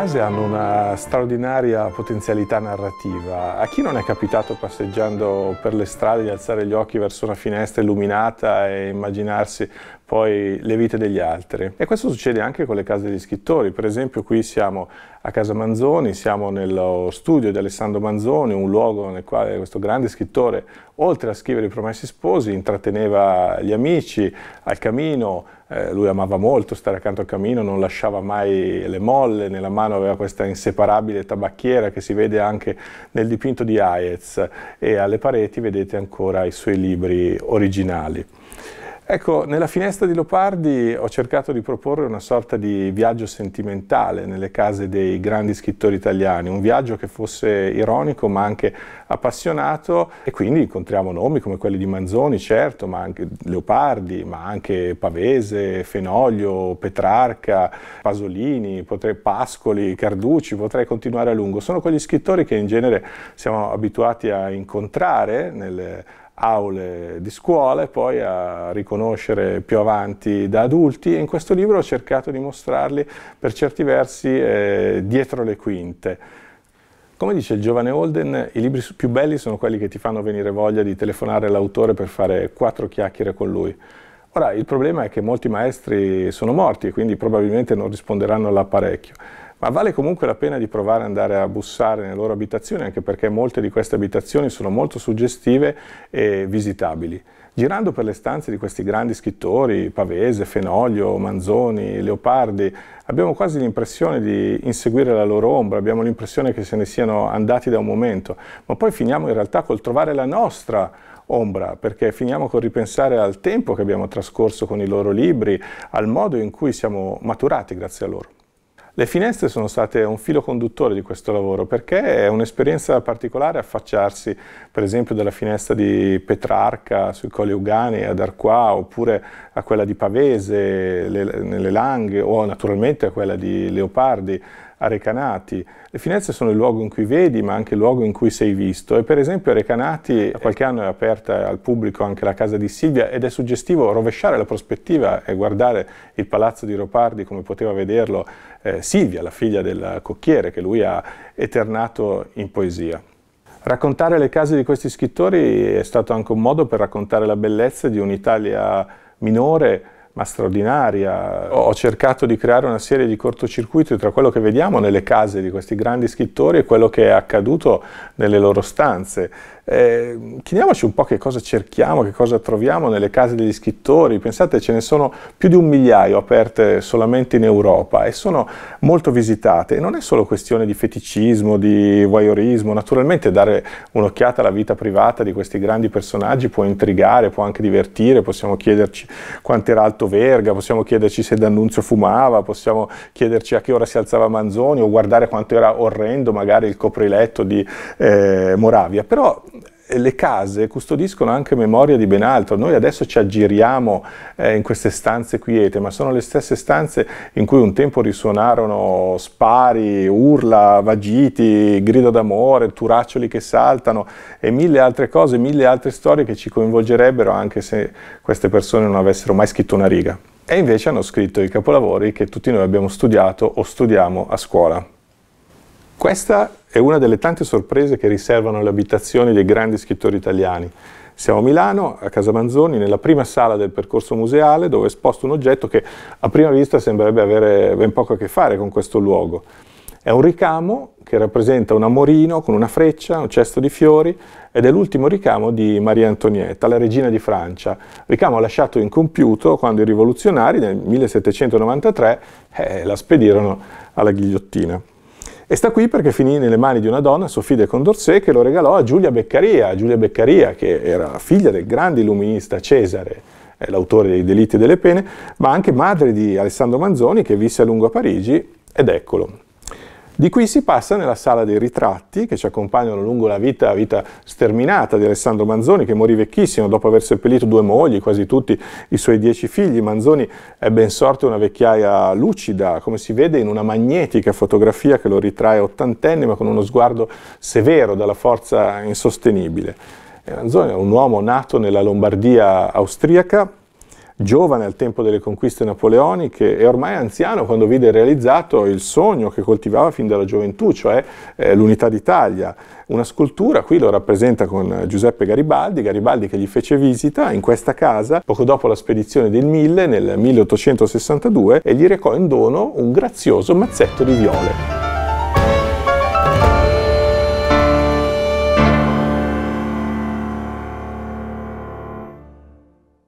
case hanno una straordinaria potenzialità narrativa. A chi non è capitato passeggiando per le strade di alzare gli occhi verso una finestra illuminata e immaginarsi poi le vite degli altri? E questo succede anche con le case degli scrittori. Per esempio qui siamo a Casa Manzoni, siamo nello studio di Alessandro Manzoni, un luogo nel quale questo grande scrittore, oltre a scrivere i Promessi Sposi, intratteneva gli amici al camino, eh, lui amava molto stare accanto al camino, non lasciava mai le molle, nella mano aveva questa inseparabile tabacchiera che si vede anche nel dipinto di Hayez e alle pareti vedete ancora i suoi libri originali. Ecco, nella finestra di Lopardi ho cercato di proporre una sorta di viaggio sentimentale nelle case dei grandi scrittori italiani, un viaggio che fosse ironico ma anche appassionato e quindi incontriamo nomi come quelli di Manzoni, certo, ma anche Leopardi, ma anche Pavese, Fenoglio, Petrarca, Pasolini, potrei, Pascoli, Carducci, potrei continuare a lungo. Sono quegli scrittori che in genere siamo abituati a incontrare nelle aule di scuola e poi a riconoscere più avanti da adulti e in questo libro ho cercato di mostrarli per certi versi eh, dietro le quinte. Come dice il giovane Holden, i libri più belli sono quelli che ti fanno venire voglia di telefonare all'autore per fare quattro chiacchiere con lui. Ora, il problema è che molti maestri sono morti quindi probabilmente non risponderanno all'apparecchio ma vale comunque la pena di provare ad andare a bussare nelle loro abitazioni, anche perché molte di queste abitazioni sono molto suggestive e visitabili. Girando per le stanze di questi grandi scrittori, Pavese, Fenoglio, Manzoni, Leopardi, abbiamo quasi l'impressione di inseguire la loro ombra, abbiamo l'impressione che se ne siano andati da un momento, ma poi finiamo in realtà col trovare la nostra ombra, perché finiamo col ripensare al tempo che abbiamo trascorso con i loro libri, al modo in cui siamo maturati grazie a loro. Le finestre sono state un filo conduttore di questo lavoro perché è un'esperienza particolare affacciarsi per esempio dalla finestra di Petrarca sui Colli Ugani ad Arquà oppure a quella di Pavese le, nelle Langhe o naturalmente a quella di Leopardi a Recanati. Le finestre sono il luogo in cui vedi, ma anche il luogo in cui sei visto. E per esempio a Recanati, qualche anno è aperta al pubblico anche la casa di Silvia ed è suggestivo rovesciare la prospettiva e guardare il palazzo di Leopardi come poteva vederlo eh, Silvia, la figlia del cocchiere, che lui ha eternato in poesia. Raccontare le case di questi scrittori è stato anche un modo per raccontare la bellezza di un'Italia minore, ma straordinaria. Ho cercato di creare una serie di cortocircuiti tra quello che vediamo nelle case di questi grandi scrittori e quello che è accaduto nelle loro stanze. Eh, chiediamoci un po' che cosa cerchiamo, che cosa troviamo nelle case degli scrittori. Pensate, ce ne sono più di un migliaio aperte solamente in Europa e sono molto visitate. E non è solo questione di feticismo, di voyeurismo. Naturalmente dare un'occhiata alla vita privata di questi grandi personaggi può intrigare, può anche divertire. Possiamo chiederci quanto era alto Verga, possiamo chiederci se D'Annunzio fumava, possiamo chiederci a che ora si alzava Manzoni o guardare quanto era orrendo magari il copriletto di eh, Moravia. Però le case custodiscono anche memoria di ben altro. Noi adesso ci aggiriamo eh, in queste stanze quiete, ma sono le stesse stanze in cui un tempo risuonarono spari, urla, vagiti, grido d'amore, turaccioli che saltano e mille altre cose, mille altre storie che ci coinvolgerebbero anche se queste persone non avessero mai scritto una riga. E invece hanno scritto i capolavori che tutti noi abbiamo studiato o studiamo a scuola. Questa è una delle tante sorprese che riservano le abitazioni dei grandi scrittori italiani. Siamo a Milano, a Casa Manzoni, nella prima sala del percorso museale, dove è esposto un oggetto che a prima vista sembrerebbe avere ben poco a che fare con questo luogo. È un ricamo che rappresenta un amorino con una freccia, un cesto di fiori ed è l'ultimo ricamo di Maria Antonietta, la regina di Francia. Ricamo lasciato incompiuto quando i rivoluzionari nel 1793 eh, la spedirono alla ghigliottina. E sta qui perché finì nelle mani di una donna, Sophie de Condorcet, che lo regalò a Giulia Beccaria, Giulia Beccaria che era figlia del grande illuminista Cesare, l'autore dei Delitti e delle Pene, ma anche madre di Alessandro Manzoni che visse a lungo a Parigi, ed eccolo. Di qui si passa nella sala dei ritratti che ci accompagnano lungo la vita, vita sterminata di Alessandro Manzoni che morì vecchissimo dopo aver seppellito due mogli, quasi tutti i suoi dieci figli. Manzoni ebbe in sorte una vecchiaia lucida, come si vede in una magnetica fotografia che lo ritrae ottantenne ma con uno sguardo severo dalla forza insostenibile. Manzoni è un uomo nato nella Lombardia austriaca, giovane al tempo delle conquiste napoleoniche e ormai anziano quando vide realizzato il sogno che coltivava fin dalla gioventù, cioè eh, l'unità d'Italia. Una scultura, qui lo rappresenta con Giuseppe Garibaldi, Garibaldi che gli fece visita in questa casa poco dopo la spedizione del Mille nel 1862 e gli recò in dono un grazioso mazzetto di viole.